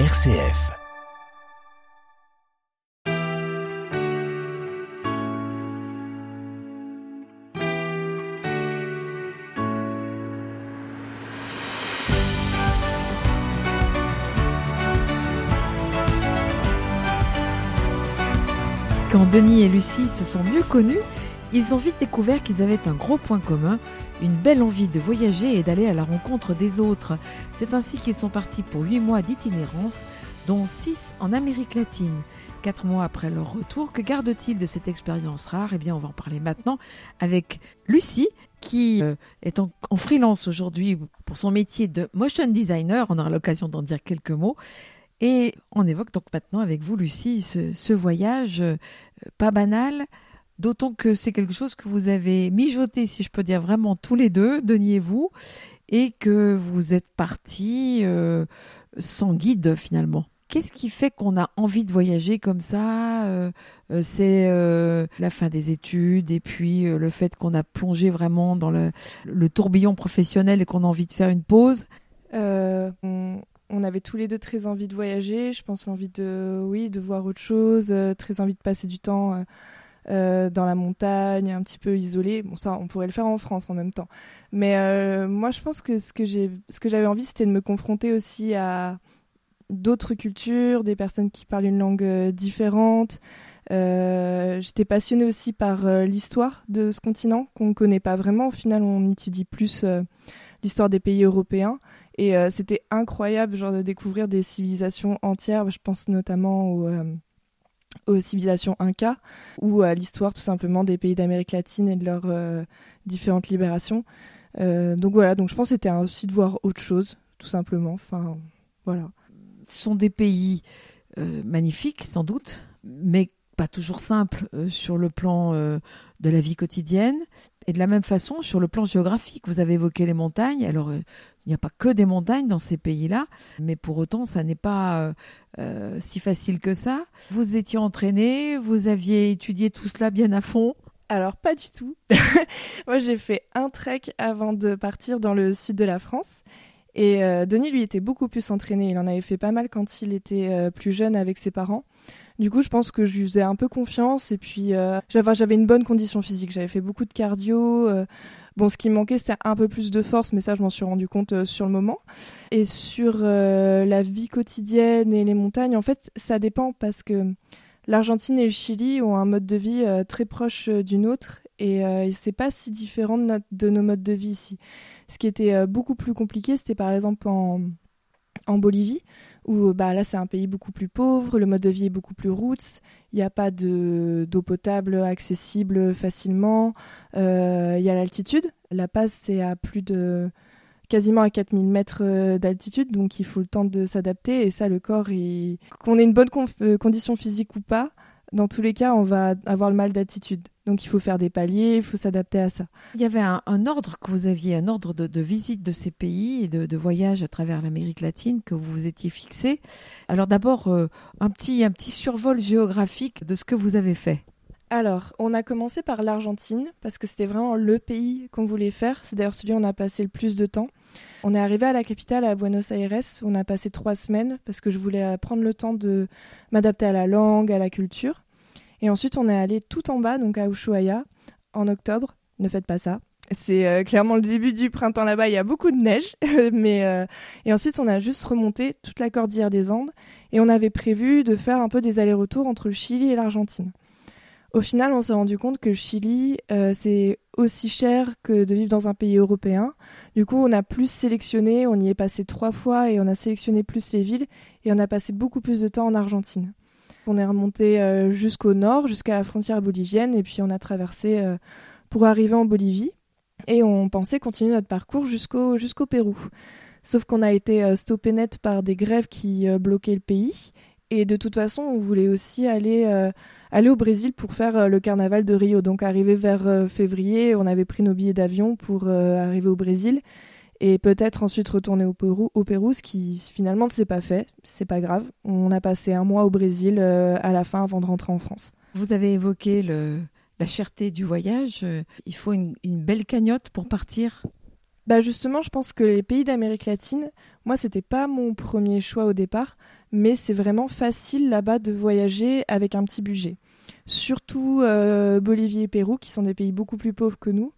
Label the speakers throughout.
Speaker 1: RCF.
Speaker 2: Quand Denis et Lucie se sont mieux connus, ils ont vite découvert qu'ils avaient un gros point commun, une belle envie de voyager et d'aller à la rencontre des autres. C'est ainsi qu'ils sont partis pour huit mois d'itinérance, dont six en Amérique latine. Quatre mois après leur retour, que gardent-ils de cette expérience rare? Eh bien, on va en parler maintenant avec Lucie, qui euh, est en, freelance aujourd'hui pour son métier de motion designer. On aura l'occasion d'en dire quelques mots. Et on évoque donc maintenant avec vous, Lucie, ce, ce voyage euh, pas banal, d'autant que c'est quelque chose que vous avez mijoté, si je peux dire vraiment tous les deux, Denis et vous, et que vous êtes partis euh, sans guide finalement. Qu'est-ce qui fait qu'on a envie de voyager comme ça Euh, euh, C'est la fin des études et puis le fait qu'on a plongé vraiment dans le, tourbillon professionnel et qu'on a envie de faire une pause?
Speaker 3: On, on avait tous les deux très envie de voyager. Je pense envie de, oui, de voir autre chose, très envie de passer du temps euh, dans la montagne, un petit peu isolé. Bon, ça, on pourrait le faire en France en même temps. Mais euh, moi, je pense que ce que j'avais envie, c'était de me confronter aussi à d'autres cultures, des personnes qui parlent une langue euh, différente. J'étais passionnée aussi par l'histoire de ce continent qu'on ne connaît pas vraiment. Au final, on étudie plus l'histoire des pays européens. Et c'était incroyable genre, de découvrir des civilisations entières. Je pense notamment aux, aux civilisations Inca ou à l'histoire tout simplement des pays d'Amérique latine et de leurs euh, différentes libérations. Euh, donc voilà, donc je pense que c'était aussi de voir autre chose, tout simplement. Enfin, voilà.
Speaker 2: Ce sont des pays euh, magnifiques, sans doute, mais pas toujours simples sur le plan de la vie quotidienne. Et de la même façon, sur le plan géographique, vous avez évoqué les montagnes. Alors, euh, il n'y a pas que des montagnes dans ces pays-là, mais pour autant, ça n'est pas euh, euh, si facile que ça. Vous étiez entraîné, vous aviez étudié tout cela bien à fond.
Speaker 3: Alors pas du tout. Moi j'ai fait un trek avant de partir dans le sud de la France. Et Denis lui était beaucoup plus entraîné. Il en avait fait pas mal quand il était plus jeune avec ses parents. Du coup je pense que je lui faisais un peu confiance. Et puis euh, j'avais une bonne condition physique. J'avais fait beaucoup de cardio. euh, Bon, ce qui me manquait, c'était un peu plus de force, mais ça, je m'en suis rendu compte euh, sur le moment. Et sur la vie quotidienne et les montagnes, en fait, ça dépend parce que l'Argentine et le Chili ont un mode de vie très proche du nôtre et, euh, et c'est pas si différent de, nos modes de vie ici. Ce qui était beaucoup plus compliqué, c'était par exemple en Bolivie, où bah, là c'est un pays beaucoup plus pauvre, le mode de vie est beaucoup plus roots, il n'y a pas de- d'eau potable accessible facilement, euh, il y a l'altitude, La Paz c'est à plus de quasiment à 4000 mètres euh, d'altitude, donc il faut le temps de s'adapter et ça le corps, il... qu'on ait une bonne euh, condition physique ou pas, dans tous les cas on va avoir le mal d'altitude. Donc il faut faire des paliers, il faut s'adapter à ça.
Speaker 2: Il y avait un, un ordre que vous aviez, un ordre de, de visite de ces pays et de, de voyage à travers l'Amérique latine que vous vous étiez fixé. Alors d'abord, euh, un, petit, un petit survol géographique de ce que vous avez fait.
Speaker 3: Alors, on a commencé par l'Argentine parce que c'était vraiment le pays qu'on voulait faire. C'est d'ailleurs celui où on a passé le plus de temps. On est arrivé à la capitale, à Buenos Aires. On a passé trois semaines parce que je voulais euh, prendre le temps de m'adapter à la langue, à la culture. Et ensuite, on est allé tout en bas, donc à Ushuaia, en octobre. Ne faites pas ça. C'est euh, clairement le début du printemps là-bas. Il y a beaucoup de neige, mais euh, et ensuite on a juste remonté toute la cordillère des Andes et on avait prévu de faire un peu des allers-retours entre le Chili et l'Argentine. Au final, on s'est rendu compte que le Chili, euh, c'est aussi cher que de vivre dans un pays européen. Du coup, on a plus sélectionné, on y est passé trois fois et on a sélectionné plus les villes et on a passé beaucoup plus de temps en Argentine. On est remonté euh, jusqu'au nord, jusqu'à la frontière bolivienne et puis on a traversé euh, pour arriver en Bolivie et on pensait continuer notre parcours jusqu'au jusqu'au Pérou. Sauf qu'on a été euh, stoppé net par des grèves qui bloquaient le pays et de toute façon, on voulait aussi aller aller au Brésil pour faire le carnaval de Rio. Donc arrivé vers février, on avait pris nos billets d'avion pour arriver au Brésil et peut-être ensuite retourner au Pérou, au Pérou, ce qui finalement ne s'est pas fait. C'est pas grave. On a passé un mois au Brésil euh, à la fin avant de rentrer en France.
Speaker 2: Vous avez évoqué le, la cherté du voyage. Euh, Il faut une, une belle cagnotte pour partir.
Speaker 3: Bah justement, je pense que les pays d'Amérique latine, moi, c'était pas mon premier choix au départ, mais c'est vraiment facile là-bas de voyager avec un petit budget. Surtout Bolivie et Pérou, qui sont des pays beaucoup plus pauvres que nous.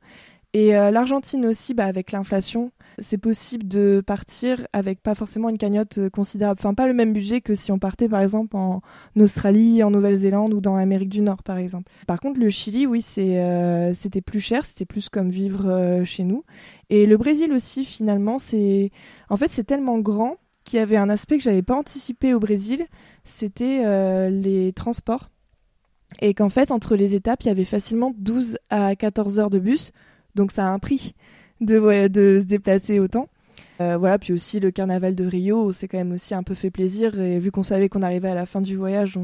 Speaker 3: Et l'Argentine aussi, bah, avec l'inflation, c'est possible de partir avec pas forcément une cagnotte euh, considérable, enfin pas le même budget que si on partait par exemple en Australie, en Nouvelle-Zélande ou dans l'Amérique du Nord par exemple. Par contre le Chili, oui, euh, c'était plus cher, c'était plus comme vivre euh, chez nous. Et le Brésil aussi finalement, c'est en fait c'est tellement grand qu'il y avait un aspect que j'avais pas anticipé au Brésil, c'était les transports. Et qu'en fait, entre les étapes, il y avait facilement 12 à 14 heures de bus. Donc ça a un prix de, de se déplacer autant. Euh, voilà, puis aussi le carnaval de Rio, c'est quand même aussi un peu fait plaisir. Et vu qu'on savait qu'on arrivait à la fin du voyage,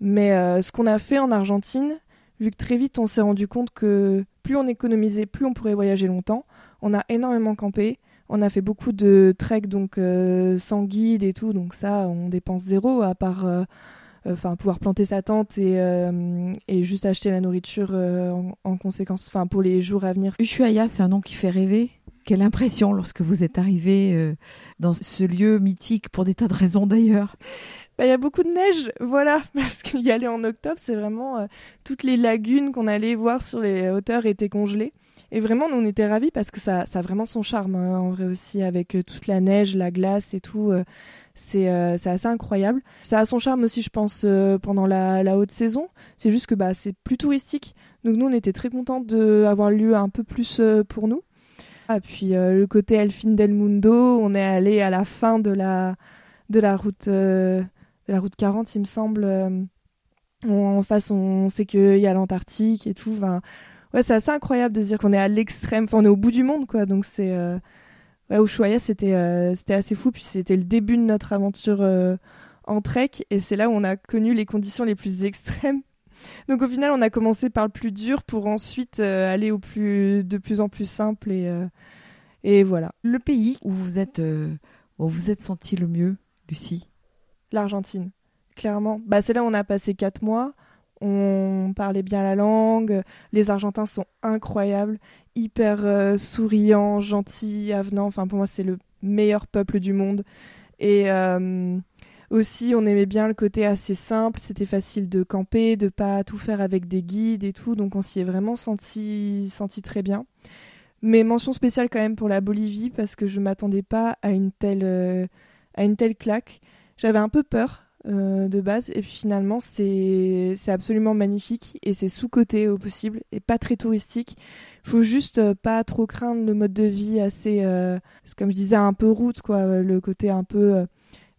Speaker 3: mais euh, ce qu'on a fait en Argentine, vu que très vite on s'est rendu compte que plus on économisait, plus on pourrait voyager longtemps. On a énormément campé, on a fait beaucoup de trek donc euh, sans guide et tout, donc ça on dépense zéro à part enfin pouvoir planter sa tente et, euh, et juste acheter la nourriture euh, en, conséquence, enfin pour les jours à venir.
Speaker 2: Ushuaia, c'est un nom qui fait rêver. Quelle impression lorsque vous êtes arrivé euh, dans ce lieu mythique pour des tas de raisons d'ailleurs.
Speaker 3: Bah, il y a beaucoup de neige, voilà, parce qu'y aller en octobre, c'est vraiment toutes les lagunes qu'on allait voir sur les hauteurs étaient congelées. Et vraiment, nous, on était ravis parce que ça, ça a vraiment son charme, hein, en vrai aussi, avec toute la neige, la glace et tout. Euh, c'est assez incroyable. Ça a son charme aussi, je pense, euh, pendant la, haute saison. C'est juste que bah, c'est plus touristique. Donc nous, on était très contents d'avoir lieu un peu plus euh, pour nous. Ah, puis le côté Elfin del Mundo, on est allé à la fin de la, de la, route, de la route 40, il me semble. en face, on sait qu'il y a l'Antarctique et tout. ouais, c'est assez incroyable de dire qu'on est à l'extrême, enfin, on est au bout du monde, quoi. Donc c'est ouais, Ushuaia, c'était euh, c'était assez fou. Puis c'était le début de notre aventure euh, en trek. Et c'est là où on a connu les conditions les plus extrêmes. Donc au final, on a commencé par le plus dur pour ensuite euh, aller au plus, de plus en plus simple. Et, et voilà.
Speaker 2: Le pays où vous êtes, où vous êtes senti le mieux, Lucie?
Speaker 3: L'Argentine, clairement. Bah, c'est là où on a passé quatre mois on parlait bien la langue, les Argentins sont incroyables, hyper euh, souriants, gentils, avenants, enfin pour moi c'est le meilleur peuple du monde. Et euh, aussi on aimait bien le côté assez simple, c'était facile de camper, de pas tout faire avec des guides et tout, donc on s'y est vraiment senti, senti très bien. Mais mention spéciale quand même pour la Bolivie parce que je m'attendais pas à une telle, euh, à une telle claque. J'avais un peu peur euh, de base. Et puis finalement, c'est absolument magnifique et c'est sous-côté au possible et pas très touristique. Faut juste euh, pas trop craindre le mode de vie assez, euh, comme je disais, un peu route, quoi. Le côté un peu.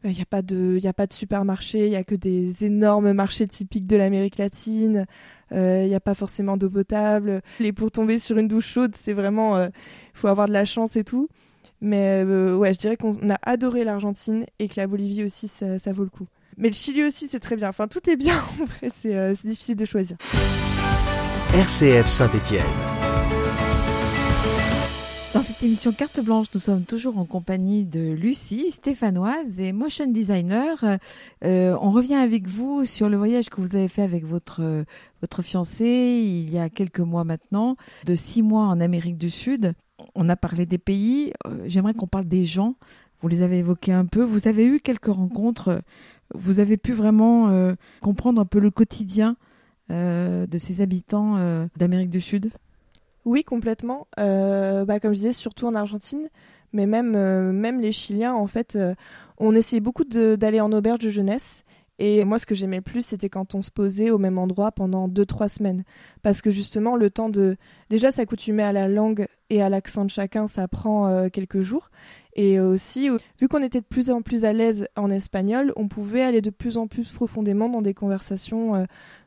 Speaker 3: Il n'y a, pas de, y a pas de supermarché, il n'y a que des énormes marchés typiques de l'Amérique latine. Il n'y a pas forcément d'eau potable. Et pour tomber sur une douche chaude, c'est vraiment. Il faut avoir de la chance et tout. Mais ouais, je dirais qu'on a adoré l'Argentine et que la Bolivie aussi, ça vaut le coup. Mais le Chili aussi, c'est très bien. Enfin, tout est bien. En vrai, euh, c'est difficile de choisir.
Speaker 1: RCF Saint-Étienne.
Speaker 2: Dans cette émission Carte Blanche, nous sommes toujours en compagnie de Lucie, stéphanoise et motion designer. Euh, on revient avec vous sur le voyage que vous avez fait avec votre, votre fiancé il y a quelques mois maintenant, de six mois en Amérique du Sud. On a parlé des pays, euh, j'aimerais qu'on parle des gens. Vous les avez évoqués un peu. Vous avez eu quelques rencontres vous avez pu vraiment euh, comprendre un peu le quotidien euh, de ces habitants euh, d'Amérique du Sud?
Speaker 3: Oui, complètement. Bah, comme je disais, surtout en Argentine, mais même, même les Chiliens, en fait, on essayait beaucoup d'aller en auberge de jeunesse. Et moi, ce que j'aimais le plus, c'était quand on se posait au même endroit pendant 2-3 semaines. Parce que justement, le temps de déjà s'accoutumer à la langue et à l'accent de chacun, ça prend quelques jours. Et aussi, vu qu'on était de plus en plus à l'aise en espagnol, on pouvait aller de plus en plus profondément dans des conversations euh,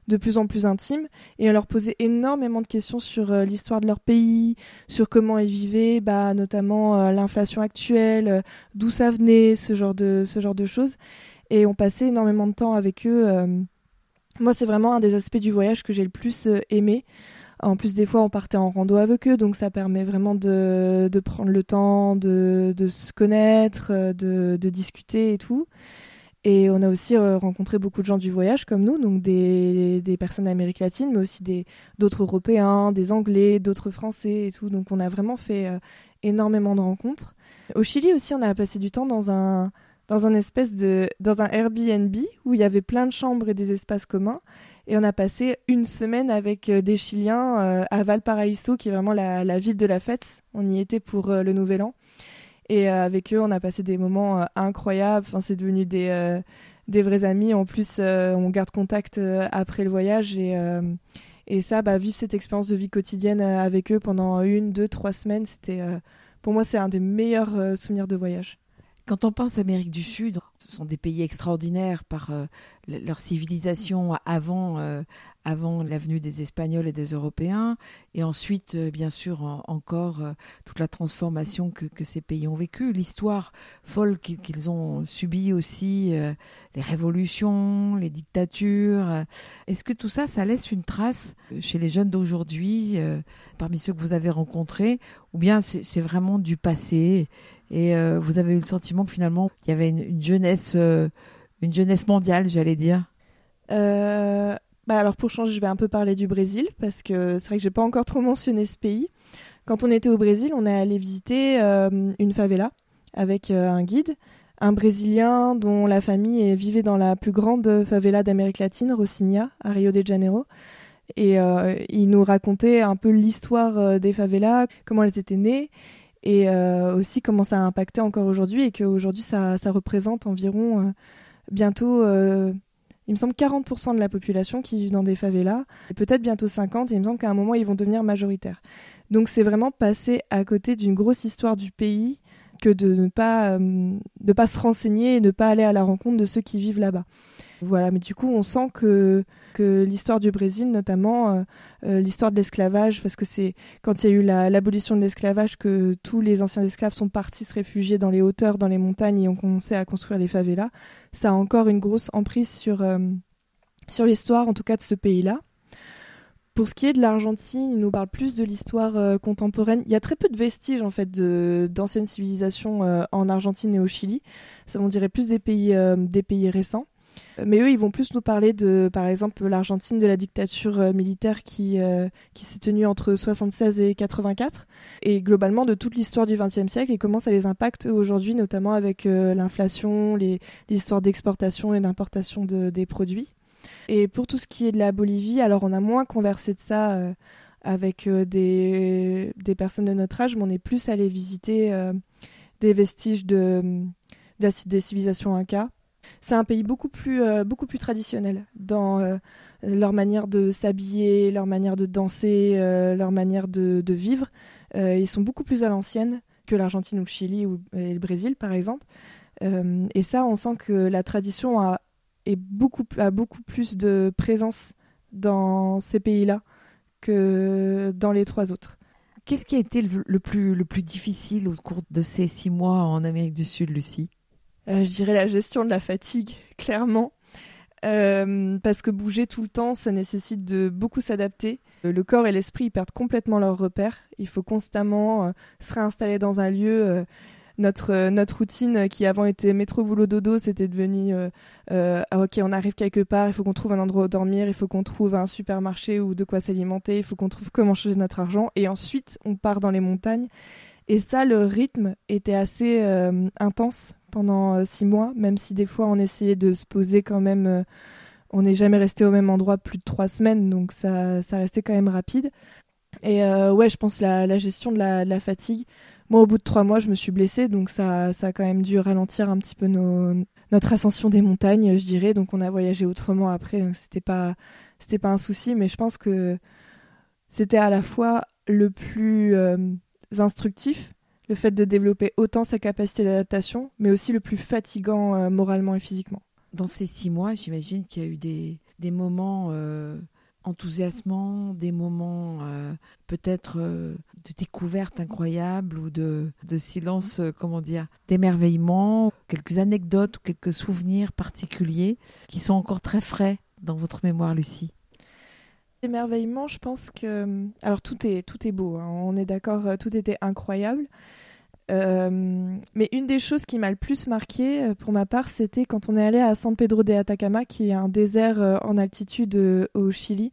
Speaker 3: de plus en plus intimes. Et on leur posait énormément de questions sur euh, l'histoire de leur pays, sur comment ils vivaient, bah, notamment euh, l'inflation actuelle, d'où ça venait, ce genre, de, ce genre de choses. Et on passait énormément de temps avec eux. moi, c'est vraiment un des aspects du voyage que j'ai le plus aimé. En plus, des fois, on partait en rando avec eux, donc ça permet vraiment de, prendre le temps de, se connaître, de, discuter et tout. Et on a aussi euh, rencontré beaucoup de gens du voyage comme nous, donc des, personnes d'Amérique latine, mais aussi d'autres Européens, des Anglais, d'autres Français et tout. Donc on a vraiment fait euh, énormément de rencontres. Au Chili aussi, on a passé du temps dans un, dans un espèce de dans un Airbnb où il y avait plein de chambres et des espaces communs. Et on a passé une semaine avec euh, des Chiliens euh, à Valparaiso, qui est vraiment la, ville de la fête. On y était pour euh, le Nouvel An. Et avec eux, on a passé des moments incroyables. Enfin, c'est devenu des, des vrais amis. En plus, on garde contact après le voyage. Et, et ça, bah, vivre cette expérience de vie quotidienne avec eux pendant une, deux, trois semaines, c'était, pour moi, c'est un des meilleurs souvenirs de voyage.
Speaker 2: Quand on pense Amérique du Sud, ce sont des pays extraordinaires par euh, leur civilisation avant, euh, avant l'avenue des Espagnols et des Européens, et ensuite, euh, bien sûr, encore toute la transformation que, ces pays ont vécue, l'histoire folle qu'ils ont subie aussi, les révolutions, les dictatures. Est-ce que tout ça, ça laisse une trace chez les jeunes d'aujourd'hui, parmi ceux que vous avez rencontrés, ou bien c'est vraiment du passé et euh, vous avez eu le sentiment que finalement, il y avait une, jeunesse, euh, une jeunesse mondiale, j'allais dire?
Speaker 3: Euh, bah alors pour changer, je vais un peu parler du Brésil parce que c'est vrai que j'ai pas encore trop mentionné ce pays. Quand on était au Brésil, on est allé visiter une favela avec un guide, un Brésilien dont la famille vivait dans la plus grande favela d'Amérique latine, Rocinha, à Rio de Janeiro. Et il nous racontait un peu l'histoire des favelas, comment elles étaient nées et euh, aussi comment ça a impacté encore aujourd'hui et qu'aujourd'hui ça, ça représente environ euh, bientôt, euh, il me semble 40% de la population qui vit dans des favelas, et peut-être bientôt 50, et il me semble qu'à un moment ils vont devenir majoritaires. Donc c'est vraiment passer à côté d'une grosse histoire du pays que de ne pas, de pas se renseigner et ne pas aller à la rencontre de ceux qui vivent là-bas. Voilà, mais du coup on sent que l'histoire du Brésil, notamment euh, euh, l'histoire de l'esclavage, parce que c'est quand il y a eu l'abolition de l'esclavage que tous les anciens esclaves sont partis se réfugier dans les hauteurs, dans les montagnes et ont commencé à construire les favelas. Ça a encore une grosse emprise sur, euh, l'histoire, en tout cas de ce pays-là. Pour ce qui est de l'Argentine, il nous parle plus de l'histoire contemporaine. Il y a très peu de vestiges en fait d'anciennes civilisations en Argentine et au Chili. Ça on dirait plus des pays récents. Mais eux, ils vont plus nous parler de, par exemple, l'Argentine, de la dictature euh, militaire qui, euh, qui s'est tenue entre 76 et 84, et globalement de toute l'histoire du XXe siècle et comment ça les impacte aujourd'hui, notamment avec euh, l'inflation, les, histoires d'exportation et d'importation de, des produits. Et pour tout ce qui est de la Bolivie, alors on a moins conversé de ça avec des, personnes de notre âge, mais on est plus allé visiter des vestiges de des civilisations Inca c'est un pays beaucoup plus, euh, beaucoup plus traditionnel dans euh, leur manière de s'habiller, leur manière de danser, euh, leur manière de, vivre. ils sont beaucoup plus à l'ancienne que l'Argentine ou le Chili ou le Brésil, par exemple. et ça, on sent que la tradition a, beaucoup, a beaucoup plus de présence dans ces pays-là que dans les trois autres.
Speaker 2: Qu'est-ce qui a été le, plus, le plus difficile au cours de ces six mois en Amérique du Sud, Lucie?
Speaker 3: Je dirais la gestion de la fatigue, clairement. Euh, parce que bouger tout le temps, ça nécessite de beaucoup s'adapter. Euh, le corps et l'esprit perdent complètement leur repère. Il faut constamment se réinstaller dans un lieu. notre, routine qui avant était métro boulot dodo, c'était devenu ah, ok on arrive quelque part, il faut qu'on trouve un endroit où dormir, il faut qu'on trouve un supermarché ou de quoi s'alimenter, il faut qu'on trouve comment changer notre argent et ensuite on part dans les montagnes. Et ça, le rythme était assez intense pendant euh, six mois, même si des fois on essayait de se poser quand même. Euh, on n'est jamais resté au même endroit plus de trois semaines, donc ça, ça restait quand même rapide. Et euh, ouais, je pense la, la gestion de la, fatigue. Moi, au bout de trois mois, je me suis blessée, donc ça, ça a quand même dû ralentir un petit peu nos, notre ascension des montagnes, je dirais. Donc on a voyagé autrement après, donc c'était pas, c'était pas un souci, mais je pense que c'était à la fois le plus instructif le fait de développer autant sa capacité d'adaptation, mais aussi le plus fatigant euh, moralement et physiquement.
Speaker 2: Dans ces six mois, j'imagine qu'il y a eu des, des moments euh, enthousiasmants, des moments euh, peut-être de découverte incroyable ou de, de silence, comment dire, d'émerveillement, quelques anecdotes ou quelques souvenirs particuliers qui sont encore très frais dans votre mémoire, Lucie.
Speaker 3: Émerveillement, je pense que alors tout est tout est beau. Hein. On est d'accord, tout était incroyable. Euh, mais une des choses qui m'a le plus marqué euh, pour ma part, c'était quand on est allé à San Pedro de Atacama, qui est un désert euh, en altitude au Chili.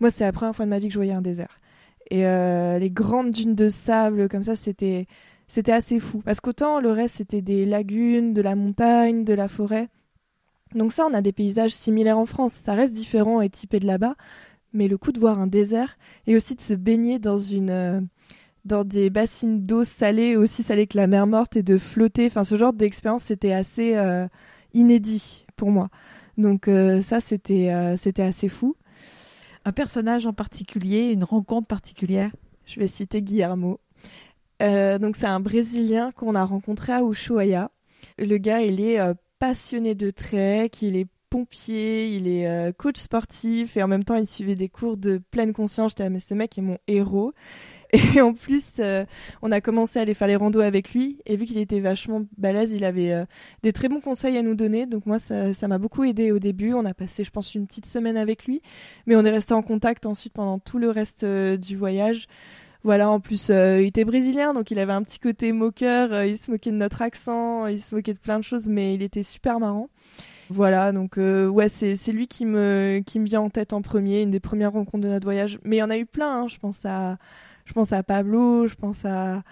Speaker 3: Moi, c'est la première fois de ma vie que je voyais un désert. Et les grandes dunes de sable, comme ça, c'était c'était assez fou. Parce qu'autant le reste, c'était des lagunes, de la montagne, de la forêt. Donc ça, on a des paysages similaires en France. Ça reste différent et typé de là-bas. Mais le coup de voir un désert et aussi de se baigner dans une... Euh, dans des bassines d'eau salée, aussi salée que la mer morte, et de flotter. Enfin, ce genre d'expérience, c'était assez euh, inédit pour moi. Donc euh, ça, c'était c'était assez fou.
Speaker 2: Un personnage en particulier, une rencontre particulière?
Speaker 3: Je vais citer Guillermo. donc c'est un Brésilien qu'on a rencontré à Ushuaia. Le gars, il est passionné de trek, il est pompier, il est euh, coach sportif et en même temps il suivait des cours de pleine conscience. J'étais mais ce mec est mon héros. Et en plus, euh, on a commencé à aller faire les randos avec lui. Et vu qu'il était vachement balèze, il avait euh, des très bons conseils à nous donner. Donc moi, ça m'a beaucoup aidé au début. On a passé, je pense, une petite semaine avec lui. Mais on est resté en contact ensuite pendant tout le reste du voyage. Voilà, en plus, euh, il était brésilien, donc il avait un petit côté moqueur, euh, il se moquait de notre accent, il se moquait de plein de choses, mais il était super marrant. Voilà, donc euh, ouais, c'est, lui qui me, qui me vient en tête en premier, une des premières rencontres de notre voyage. Mais il y en a eu plein, hein. je, pense à, je pense à Pablo, je pense à,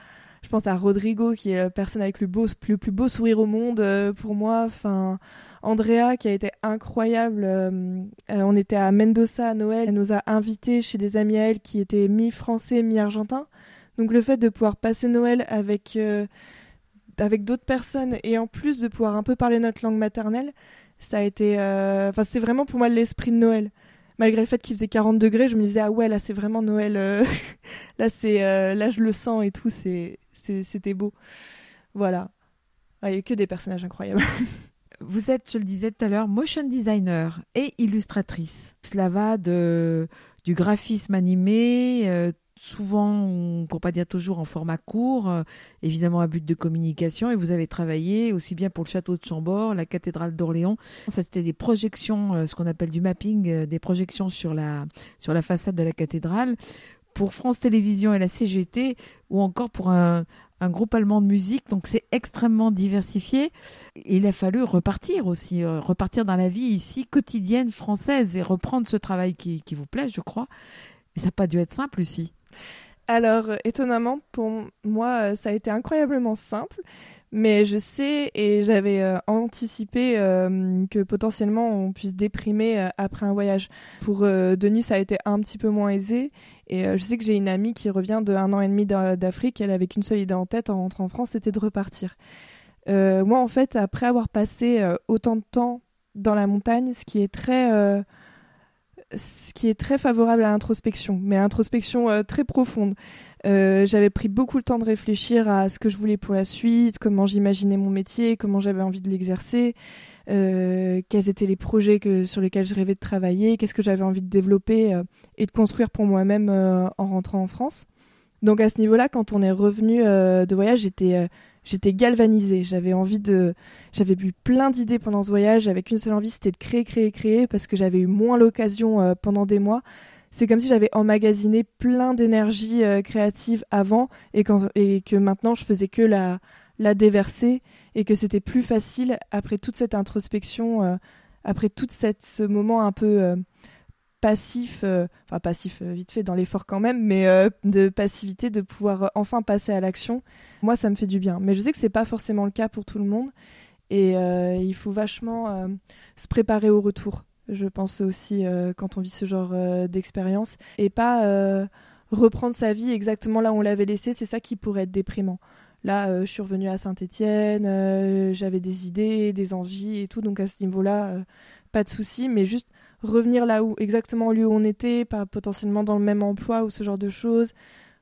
Speaker 3: je pense à Rodrigo, qui est la personne avec le, beau, le plus beau sourire au monde pour moi. Enfin, Andrea qui a été incroyable. Euh, euh, on était à Mendoza à Noël. Elle nous a invités chez des amis à elle qui étaient mi-français, mi-argentin. Donc le fait de pouvoir passer Noël avec, euh, avec d'autres personnes et en plus de pouvoir un peu parler notre langue maternelle, ça a été... C'est vraiment pour moi l'esprit de Noël. Malgré le fait qu'il faisait 40 degrés, je me disais, ah ouais, là c'est vraiment Noël. là, c'est, là, je le sens et tout, c'est, c'était beau. Voilà. Il n'y a que des personnages incroyables.
Speaker 2: Vous êtes, je le disais tout à l'heure, motion designer et illustratrice. Cela va de, du graphisme animé, euh, souvent, pour pas dire toujours, en format court, euh, évidemment à but de communication. Et vous avez travaillé aussi bien pour le château de Chambord, la cathédrale d'Orléans. Ça, c'était des projections, euh, ce qu'on appelle du mapping, des projections sur la, sur la façade de la cathédrale pour France Télévisions et la CGT, ou encore pour un, un groupe allemand de musique, donc c'est extrêmement diversifié. il a fallu repartir aussi, euh, repartir dans la vie ici quotidienne française et reprendre ce travail qui, vous plaît, je crois. Ça n'a pas dû être simple aussi.
Speaker 3: Alors, euh, étonnamment, pour moi, euh, ça a été incroyablement simple. Mais je sais et j'avais anticipé que potentiellement on puisse déprimer après un voyage. Pour Denis, ça a été un petit peu moins aisé. Et euh, je sais que j'ai une amie qui revient de un an et demi d'Afrique. Elle avait qu'une seule idée en tête en rentrant en France, c'était de repartir. Euh, moi, en fait, après avoir passé euh, autant de temps dans la montagne, ce qui est très, ce qui est très favorable à l'introspection, mais introspection très profonde. j'avais pris beaucoup de temps de réfléchir à ce que je voulais pour la suite, comment j'imaginais mon métier, comment j'avais envie de l'exercer. Euh, quels étaient les projets sur lesquels je rêvais de travailler, qu'est-ce que j'avais envie de développer euh, et de construire pour moi-même euh, en rentrant en France. Donc à ce niveau-là, quand on est revenu de voyage, j'étais j'étais galvanisée. J'avais envie de, j'avais eu plein d'idées pendant ce voyage, avec une seule envie, c'était de créer, créer, créer, parce que j'avais eu moins l'occasion pendant des mois. C'est comme si j'avais emmagasiné plein d'énergie créative avant et, que maintenant je faisais que la, la déverser et que c'était plus facile après toute cette introspection, euh, après tout ce moment un peu euh, passif, euh, enfin passif vite fait dans l'effort quand même, mais de passivité, de pouvoir enfin passer à l'action. Moi, ça me fait du bien. Mais je sais que c'est pas forcément le cas pour tout le monde et il faut vachement se préparer au retour. Je pense aussi quand on vit ce genre d'expérience et pas reprendre sa vie exactement là où on l'avait laissé, c'est ça qui pourrait être déprimant. Là, euh, je suis revenue à Saint-Étienne, euh, j'avais des idées, des envies et tout, donc à ce niveau-là, euh, pas de souci, mais juste revenir là où exactement lieu où on était, pas potentiellement dans le même emploi ou ce genre de choses,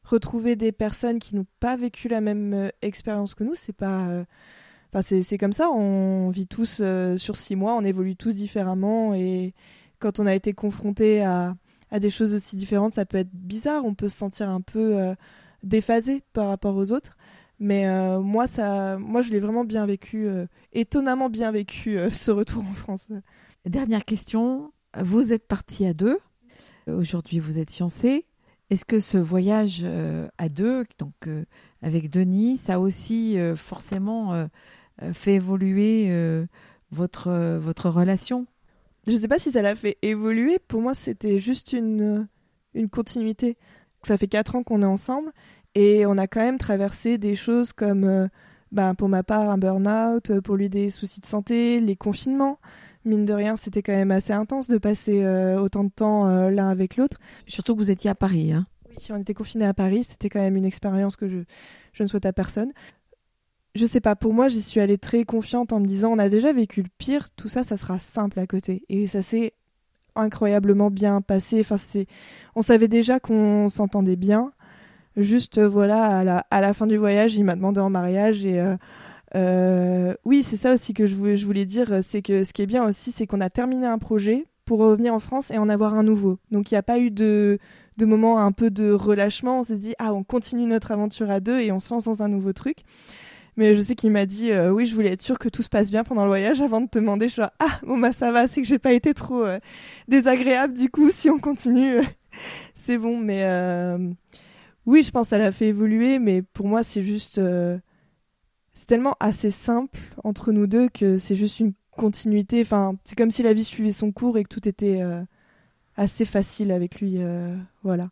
Speaker 3: retrouver des personnes qui n'ont pas vécu la même expérience que nous, c'est pas Enfin, c'est comme ça, on vit tous sur six mois, on évolue tous différemment et quand on a été confronté à, à, des choses aussi différentes, ça peut être bizarre, on peut se sentir un peu déphasé par rapport aux autres. Mais euh, moi, ça, moi, je l'ai vraiment bien vécu, euh, étonnamment bien vécu euh, ce retour en France.
Speaker 2: Dernière question. Vous êtes parti à deux. Aujourd'hui, vous êtes fiancé. Est-ce que ce voyage à deux, donc avec Denis, ça a aussi forcément fait évoluer votre, votre relation?
Speaker 3: Je ne sais pas si ça l'a fait évoluer. Pour moi, c'était juste une, une continuité. Ça fait quatre ans qu'on est ensemble Et on a quand même traversé des choses comme, ben, pour ma part, un burn-out, pour lui des soucis de santé, les confinements. Mine de rien, c'était quand même assez intense de passer autant de temps l'un avec l'autre.
Speaker 2: Surtout que vous étiez à Paris. Hein.
Speaker 3: Oui, on était confinés à Paris. C'était quand même une expérience que je, je ne souhaite à personne je sais pas, pour moi, j'y suis allée très confiante en me disant on a déjà vécu le pire, tout ça, ça sera simple à côté. Et ça s'est incroyablement bien passé. Enfin, c'est, on savait déjà qu'on s'entendait bien. Juste, euh, voilà, à la, à la fin du voyage, il m'a demandé en mariage et. Euh, euh, oui, c'est ça aussi que je voulais, dire, c'est que ce qui est bien aussi, c'est qu'on a terminé un projet pour revenir en France et en avoir un nouveau. Donc il n'y a pas eu de, de moment un peu de relâchement. On s'est dit, ah, on continue notre aventure à deux et on se lance dans un nouveau truc. Mais je sais qu'il m'a dit euh, oui, je voulais être sûr que tout se passe bien pendant le voyage avant de te demander. Je suis ah bon bah ça va, c'est que j'ai pas été trop euh, désagréable du coup. Si on continue, c'est bon. Mais euh, oui, je pense que ça l'a fait évoluer. Mais pour moi, c'est juste c'est tellement assez simple entre nous deux que c'est juste une continuité. Enfin, c'est comme si la vie suivait son cours et que tout était assez facile avec lui. voilà.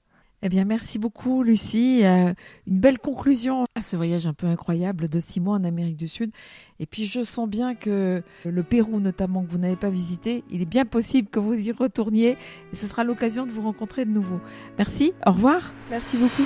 Speaker 2: Eh bien, merci beaucoup, Lucie. Euh, une belle conclusion à ce voyage un peu incroyable de six mois en Amérique du Sud. Et puis, je sens bien que le Pérou, notamment, que vous n'avez pas visité, il est bien possible que vous y retourniez et ce sera l'occasion de vous rencontrer de nouveau. Merci, au revoir.
Speaker 3: Merci beaucoup.